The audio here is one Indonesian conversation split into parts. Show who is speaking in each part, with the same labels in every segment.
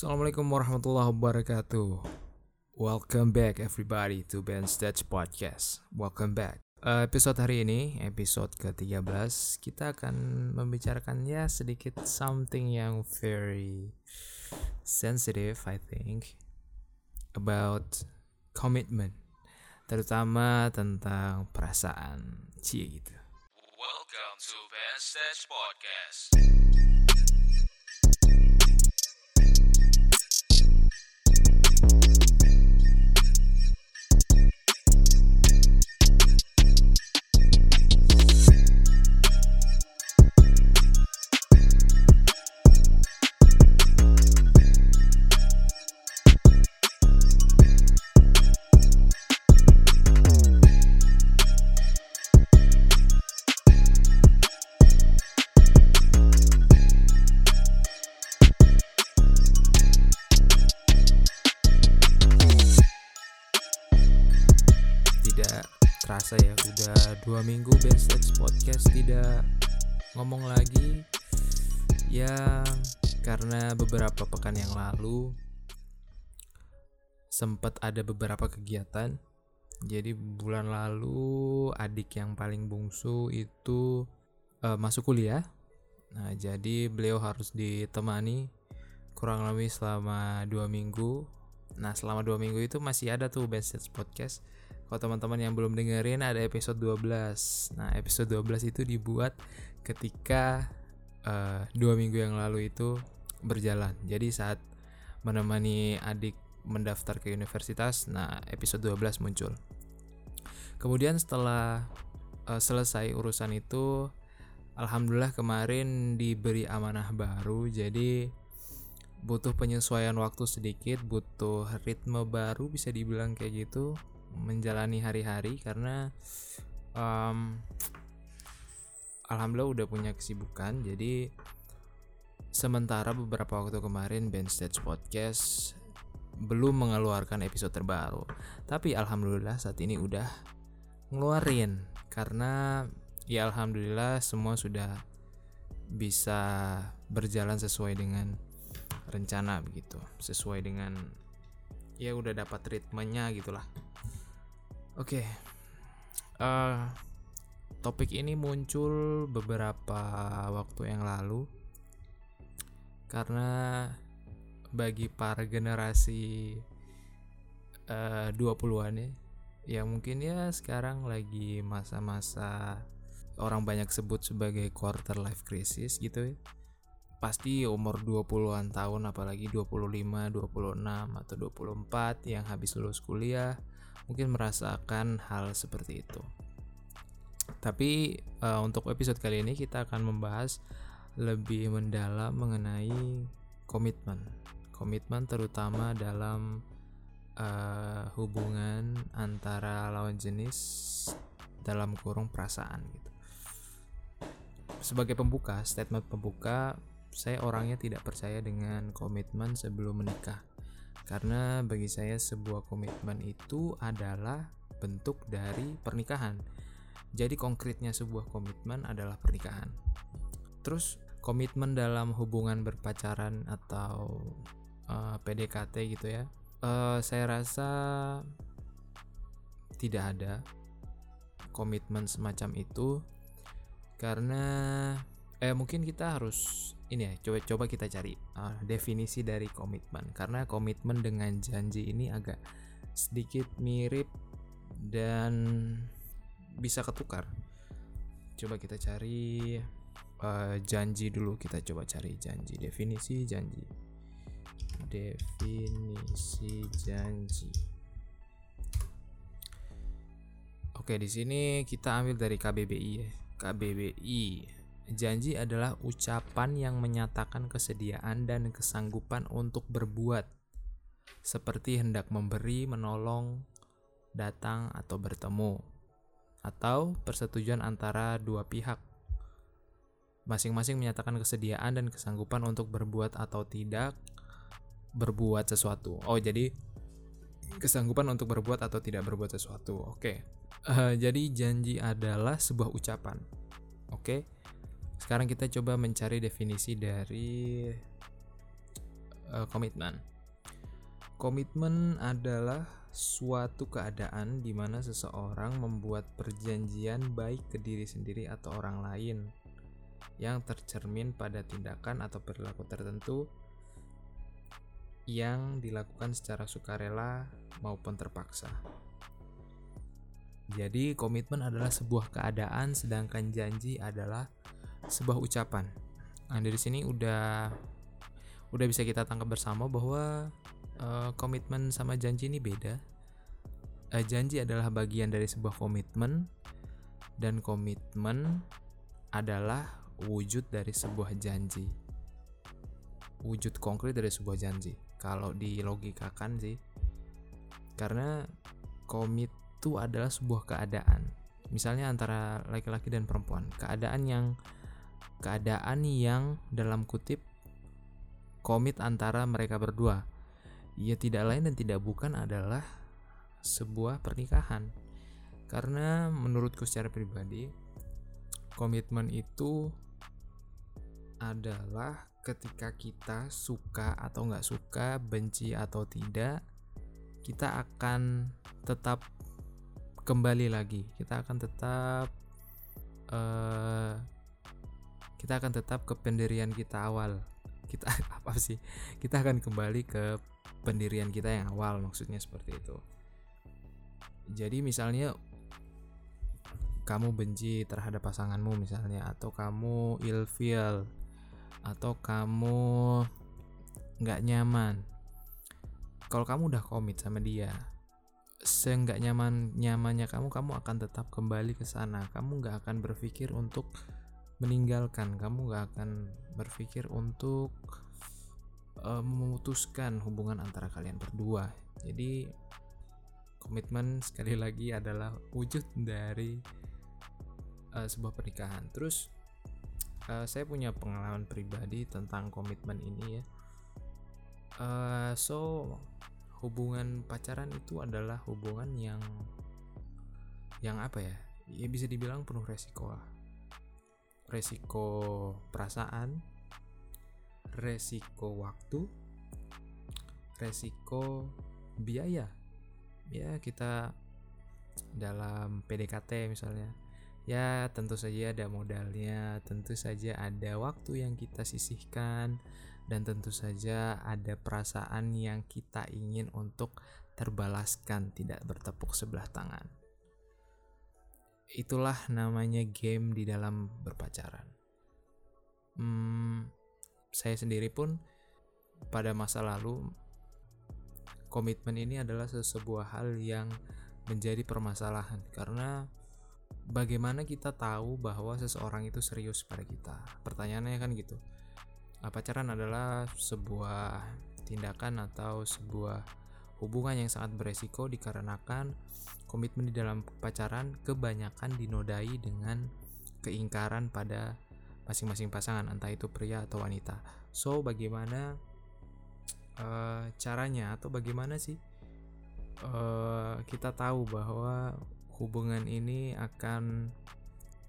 Speaker 1: Assalamualaikum warahmatullahi wabarakatuh. Welcome back everybody to Ben Stage Podcast. Welcome back. Uh, episode hari ini, episode ke-13, kita akan membicarakan ya sedikit something yang very sensitive I think about commitment, terutama tentang perasaan cie gitu.
Speaker 2: Welcome to Ben Stage Podcast.
Speaker 1: Dua minggu Ben Stage Podcast tidak ngomong lagi. Ya, karena beberapa pekan yang lalu sempat ada beberapa kegiatan. Jadi bulan lalu adik yang paling bungsu itu eh, masuk kuliah. Nah, jadi beliau harus ditemani kurang lebih selama dua minggu. Nah, selama dua minggu itu masih ada tuh Best Stage Podcast. Kalau teman-teman yang belum dengerin ada episode 12. Nah, episode 12 itu dibuat ketika eh, dua minggu yang lalu itu berjalan. Jadi saat menemani adik mendaftar ke universitas, nah episode 12 muncul. Kemudian setelah eh, selesai urusan itu, alhamdulillah kemarin diberi amanah baru. Jadi butuh penyesuaian waktu sedikit, butuh ritme baru bisa dibilang kayak gitu menjalani hari-hari karena em, alhamdulillah udah punya kesibukan. Jadi sementara beberapa waktu kemarin Band Stage Podcast belum mengeluarkan episode terbaru. Tapi alhamdulillah saat ini udah ngeluarin karena ya alhamdulillah semua sudah bisa berjalan sesuai dengan rencana begitu sesuai dengan ya udah dapat ritmenya gitulah oke. Eh topik ini muncul beberapa waktu yang lalu. Karena bagi para generasi eh 20-an ya ya mungkin ya sekarang lagi masa-masa orang banyak sebut sebagai quarter life crisis gitu ya. Pasti umur 20-an tahun apalagi 25, 26 atau 24 yang habis lulus kuliah mungkin merasakan hal seperti itu. Tapi eh, untuk episode kali ini kita akan membahas lebih mendalam mengenai komitmen. Komitmen terutama dalam eh, hubungan antara lawan jenis dalam kurung perasaan gitu. Sebagai pembuka, statement pembuka saya orangnya tidak percaya dengan komitmen sebelum menikah. Karena bagi saya sebuah komitmen itu adalah bentuk dari pernikahan. Jadi konkretnya sebuah komitmen adalah pernikahan. Terus komitmen dalam hubungan berpacaran atau eh, PDKT gitu ya. eh, saya rasa tidak ada komitmen semacam itu karena eh mungkin kita harus ini ya coba coba kita cari uh, definisi dari komitmen. Karena komitmen dengan janji ini agak sedikit mirip dan bisa ketukar. Coba kita cari uh, janji dulu. Kita coba cari janji. Definisi janji. Definisi janji. Oke di sini kita ambil dari KBBI ya. KBBI Janji adalah ucapan yang menyatakan kesediaan dan kesanggupan untuk berbuat, seperti hendak memberi, menolong, datang, atau bertemu, atau persetujuan antara dua pihak. Masing-masing menyatakan kesediaan dan kesanggupan untuk berbuat atau tidak berbuat sesuatu. Oh, jadi kesanggupan untuk berbuat atau tidak berbuat sesuatu. Oke. Eh, jadi janji adalah sebuah ucapan. Oke. Sekarang kita coba mencari definisi dari eh, komitmen. Komitmen adalah suatu keadaan di mana seseorang membuat perjanjian baik ke diri sendiri atau orang lain yang tercermin pada tindakan atau perilaku tertentu yang dilakukan secara sukarela maupun terpaksa. Jadi, komitmen adalah sebuah keadaan, sedangkan janji adalah sebuah ucapan. Nah, dari sini udah udah bisa kita tangkap bersama bahwa uh, komitmen sama janji ini beda. Uh, janji adalah bagian dari sebuah komitmen dan komitmen adalah wujud dari sebuah janji. Wujud konkret dari sebuah janji. Kalau dilogikakan sih. Karena komit itu adalah sebuah keadaan. Misalnya antara laki-laki dan perempuan, keadaan yang keadaan yang dalam kutip komit antara mereka berdua. Ya tidak lain dan tidak bukan adalah sebuah pernikahan. Karena menurutku secara pribadi, komitmen itu adalah ketika kita suka atau nggak suka, benci atau tidak, kita akan tetap kembali lagi kita akan tetap uh, kita akan tetap ke pendirian kita awal. Kita apa sih? Kita akan kembali ke pendirian kita yang awal maksudnya seperti itu. Jadi misalnya kamu benci terhadap pasanganmu misalnya atau kamu ilfeel atau kamu nggak nyaman. Kalau kamu udah komit sama dia seenggak nyaman nyamannya kamu kamu akan tetap kembali ke sana. Kamu nggak akan berpikir untuk meninggalkan kamu nggak akan berpikir untuk uh, memutuskan hubungan antara kalian berdua. Jadi komitmen sekali lagi adalah wujud dari uh, sebuah pernikahan. Terus uh, saya punya pengalaman pribadi tentang komitmen ini ya. Uh, so hubungan pacaran itu adalah hubungan yang yang apa ya? Ya bisa dibilang penuh resiko lah resiko perasaan resiko waktu resiko biaya ya kita dalam PDKT misalnya ya tentu saja ada modalnya tentu saja ada waktu yang kita sisihkan dan tentu saja ada perasaan yang kita ingin untuk terbalaskan tidak bertepuk sebelah tangan. Itulah namanya game di dalam berpacaran. Hmm, saya sendiri pun pada masa lalu komitmen ini adalah sebuah hal yang menjadi permasalahan karena bagaimana kita tahu bahwa seseorang itu serius pada kita? Pertanyaannya kan gitu pacaran adalah sebuah tindakan atau sebuah hubungan yang sangat beresiko dikarenakan komitmen di dalam pacaran kebanyakan dinodai dengan keingkaran pada masing-masing pasangan entah itu pria atau wanita. So bagaimana uh, caranya atau bagaimana sih uh, kita tahu bahwa hubungan ini akan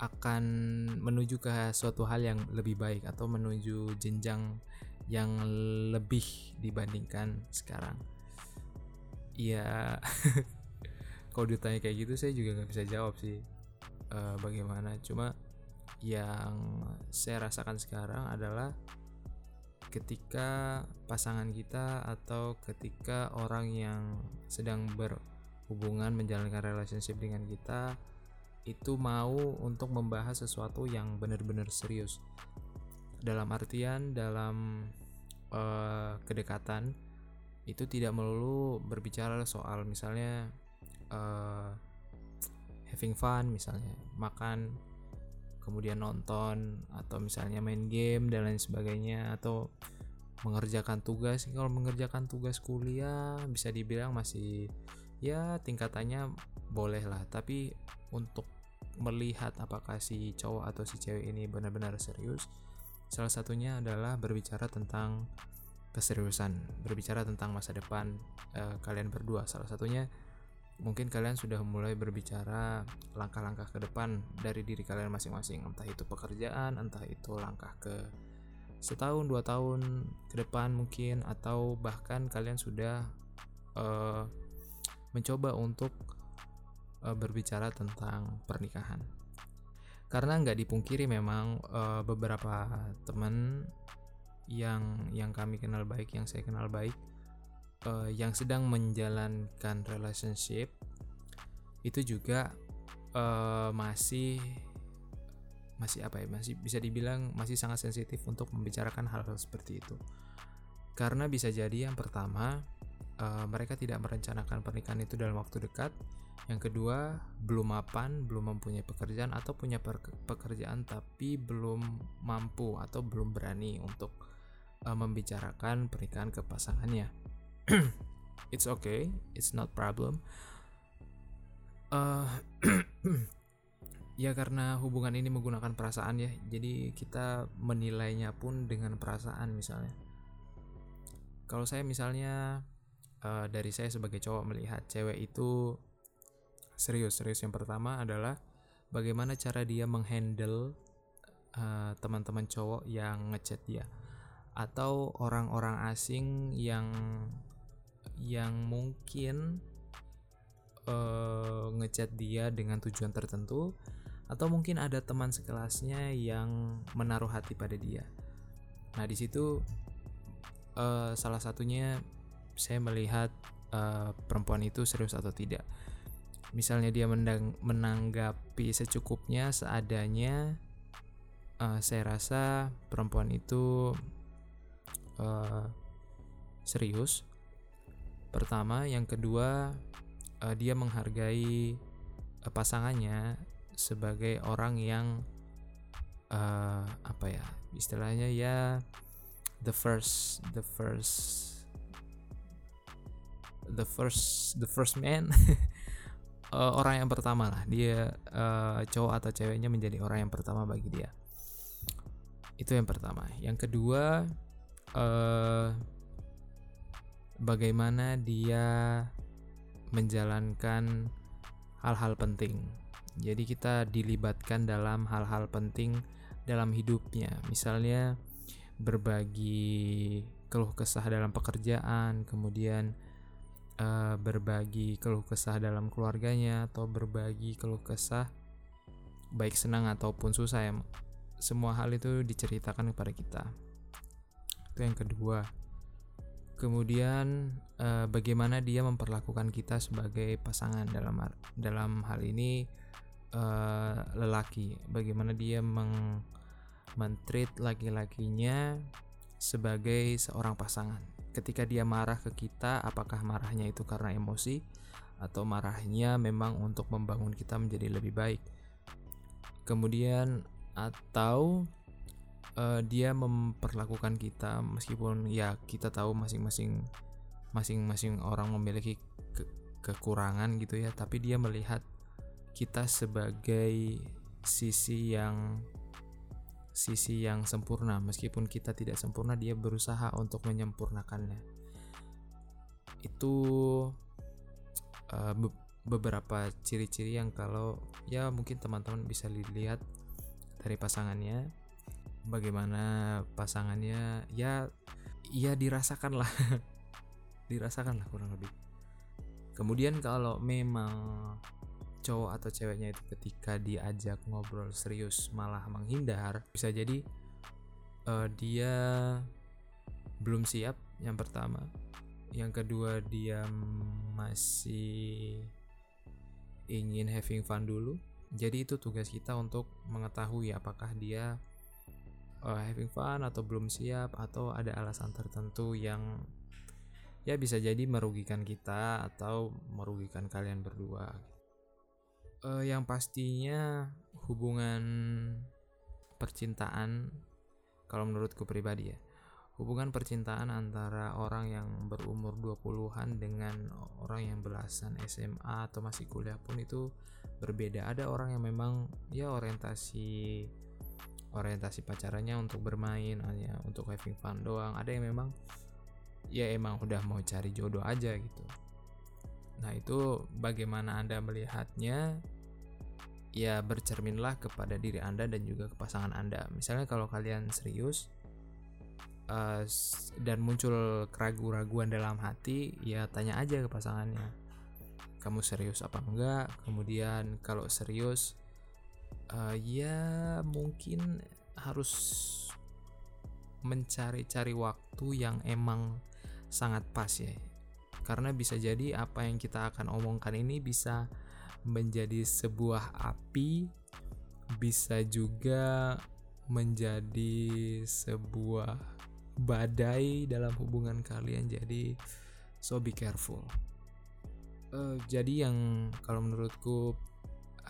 Speaker 1: akan menuju ke suatu hal yang lebih baik atau menuju jenjang yang lebih dibandingkan sekarang. Iya, kalau ditanya kayak gitu saya juga nggak bisa jawab sih uh, bagaimana. Cuma yang saya rasakan sekarang adalah ketika pasangan kita atau ketika orang yang sedang berhubungan menjalankan relationship dengan kita itu mau untuk membahas sesuatu yang benar-benar serius dalam artian dalam uh, kedekatan itu tidak melulu berbicara soal misalnya uh, having fun misalnya makan kemudian nonton atau misalnya main game dan lain sebagainya atau mengerjakan tugas. Kalau mengerjakan tugas kuliah bisa dibilang masih ya tingkatannya boleh lah. Tapi untuk melihat apakah si cowok atau si cewek ini benar-benar serius salah satunya adalah berbicara tentang keseriusan berbicara tentang masa depan uh, kalian berdua. Salah satunya mungkin kalian sudah mulai berbicara langkah-langkah ke depan dari diri kalian masing-masing. Entah itu pekerjaan entah itu langkah ke setahun dua tahun ke depan mungkin atau bahkan kalian sudah uh, mencoba untuk uh, berbicara tentang pernikahan. Karena nggak dipungkiri memang uh, beberapa teman yang yang kami kenal baik yang saya kenal baik uh, yang sedang menjalankan relationship itu juga uh, masih masih apa ya masih bisa dibilang masih sangat sensitif untuk membicarakan hal-hal seperti itu. Karena bisa jadi yang pertama uh, mereka tidak merencanakan pernikahan itu dalam waktu dekat. Yang kedua belum mapan belum mempunyai pekerjaan atau punya pekerjaan tapi belum mampu atau belum berani untuk uh, membicarakan pernikahan ke pasangannya. It's okay it's not problem. Uh, ya karena hubungan ini menggunakan perasaan ya jadi kita menilainya pun dengan perasaan misalnya. Kalau saya misalnya uh, dari saya sebagai cowok melihat cewek itu serius serius yang pertama adalah bagaimana cara dia menghandle uh, teman-teman cowok yang ngechat dia atau orang-orang asing yang yang mungkin uh, ngechat dia dengan tujuan tertentu atau mungkin ada teman sekelasnya yang menaruh hati pada dia. Nah, di situ uh, salah satunya saya melihat uh, perempuan itu serius atau tidak. Misalnya dia mendang menanggapi secukupnya, seadanya, uh, saya rasa perempuan itu uh, serius. Pertama, yang kedua, uh, dia menghargai uh, pasangannya sebagai orang yang uh, apa ya istilahnya ya the first the first the first the first man. Uh, orang yang pertama lah. Dia uh, cowok atau ceweknya menjadi orang yang pertama bagi dia. Itu yang pertama. Yang kedua uh, bagaimana dia menjalankan hal-hal penting jadi kita dilibatkan dalam hal-hal penting dalam hidupnya. Misalnya berbagi keluh kesah dalam pekerjaan, kemudian uh, berbagi keluh kesah dalam keluarganya atau berbagi keluh kesah baik senang ataupun susah ya. Semua hal itu diceritakan kepada kita. Itu yang kedua. Kemudian uh, bagaimana dia memperlakukan kita sebagai pasangan? Dalam dalam hal ini uh, lelaki. Bagaimana dia meng mentreat laki-lakinya sebagai seorang pasangan? Ketika dia marah ke kita apakah marahnya itu karena emosi? Atau marahnya memang untuk membangun kita menjadi lebih baik? Kemudian atau uh, dia memperlakukan kita meskipun ya kita tahu masing-masing masing-masing orang memiliki ke kekurangan gitu ya. Tapi dia melihat kita sebagai sisi yang sisi yang sempurna. Meskipun kita tidak sempurna dia berusaha untuk menyempurnakannya. Itu uh, be beberapa ciri-ciri yang kalau ya mungkin teman-teman bisa dilihat dari pasangannya bagaimana pasangannya ya ya dirasakan lah. Dirasakan lah kurang lebih. Kemudian kalau memang cowok atau ceweknya itu ketika diajak ngobrol serius malah menghindar bisa jadi uh, dia belum siap yang pertama. Yang kedua dia masih ingin having fun dulu. Jadi itu tugas kita untuk mengetahui apakah dia uh, having fun atau belum siap atau ada alasan tertentu yang ya bisa jadi merugikan kita atau merugikan kalian berdua. Uh, yang pastinya hubungan percintaan kalau menurutku pribadi ya hubungan percintaan antara orang yang berumur 20-an dengan orang yang belasan SMA atau masih kuliah pun itu berbeda. Ada orang yang memang ya orientasi orientasi pacarannya untuk bermain hanya untuk having fun doang ada yang memang ya emang udah mau cari jodoh aja gitu Nah, itu bagaimana Anda melihatnya? Ya, bercerminlah kepada diri Anda dan juga ke pasangan Anda. Misalnya kalau kalian serius, uh, dan muncul keraguan-raguan dalam hati, ya tanya aja ke pasangannya. Kamu serius apa enggak? Kemudian kalau serius, uh, ya mungkin harus mencari-cari waktu yang emang sangat pas ya. Karena bisa jadi apa yang kita akan omongkan ini bisa menjadi sebuah api, bisa juga menjadi sebuah badai dalam hubungan kalian jadi so be careful uh, jadi yang kalau menurutku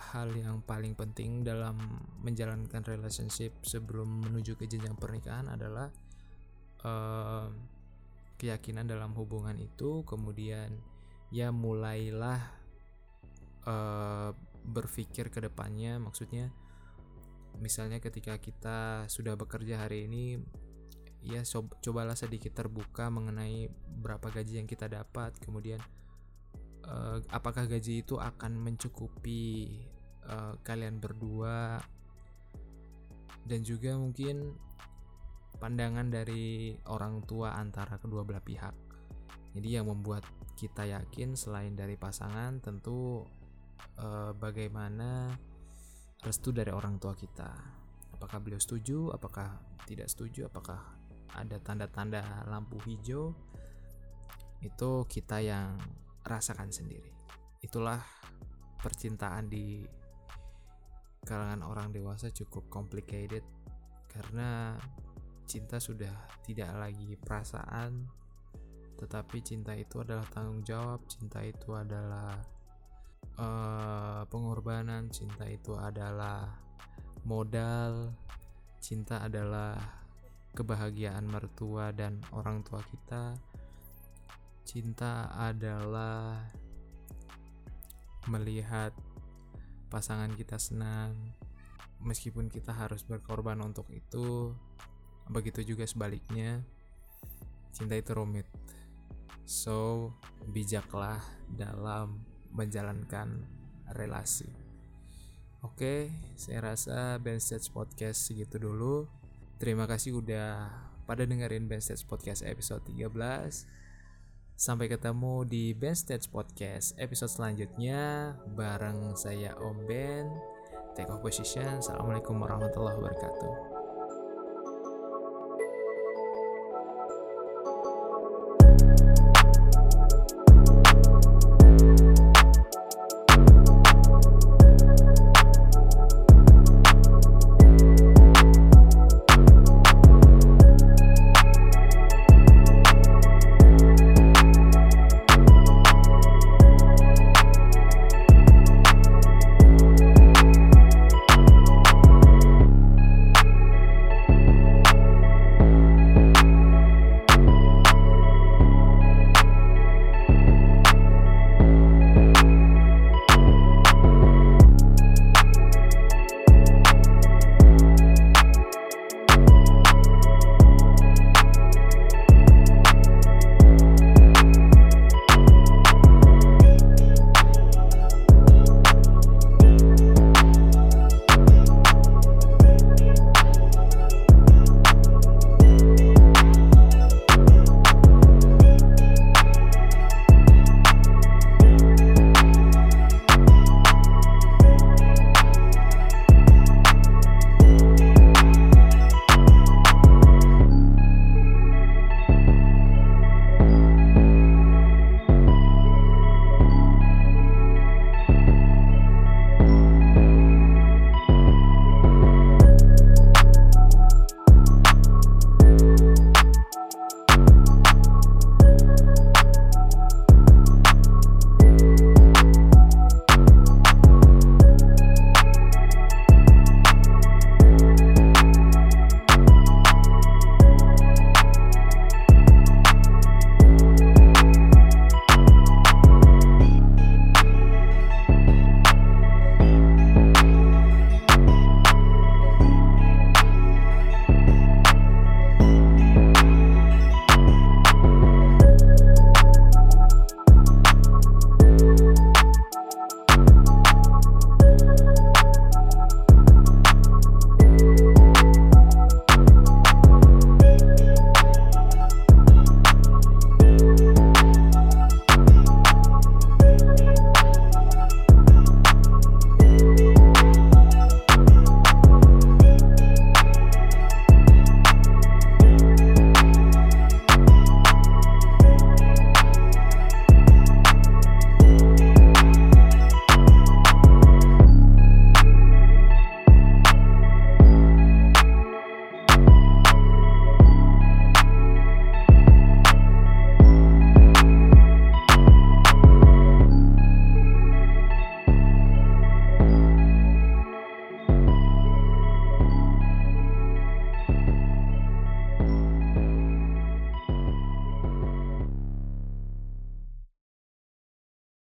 Speaker 1: hal yang paling penting dalam menjalankan relationship sebelum menuju ke jenjang pernikahan adalah uh, keyakinan dalam hubungan itu. Kemudian ya mulailah uh, berpikir ke depannya. Maksudnya misalnya ketika kita sudah bekerja hari ini ya so, cobalah sedikit terbuka mengenai berapa gaji yang kita dapat. Kemudian uh, apakah gaji itu akan mencukupi uh, kalian berdua dan juga mungkin pandangan dari orang tua antara kedua belah pihak jadi yang membuat kita yakin selain dari pasangan tentu uh, bagaimana restu dari orang tua kita. Apakah beliau setuju, apakah tidak setuju, apakah ada tanda-tanda lampu hijau? Itu kita yang rasakan sendiri. Itulah percintaan di kalangan orang dewasa cukup complicated karena cinta sudah tidak lagi perasaan tetapi cinta itu adalah tanggung jawab, cinta itu adalah uh, pengorbanan cinta itu adalah modal cinta adalah kebahagiaan mertua dan orang tua kita cinta adalah melihat pasangan kita senang meskipun kita harus berkorban untuk itu begitu juga sebaliknya cinta itu rumit so bijaklah dalam menjalankan relasi. Oke, saya rasa Stage Podcast segitu dulu. Terima kasih udah pada dengerin Stage Podcast episode 13. Sampai ketemu di Stage Podcast episode selanjutnya bareng saya Om Ben. Take off position. Assalamualaikum warahmatullahi wabarakatuh.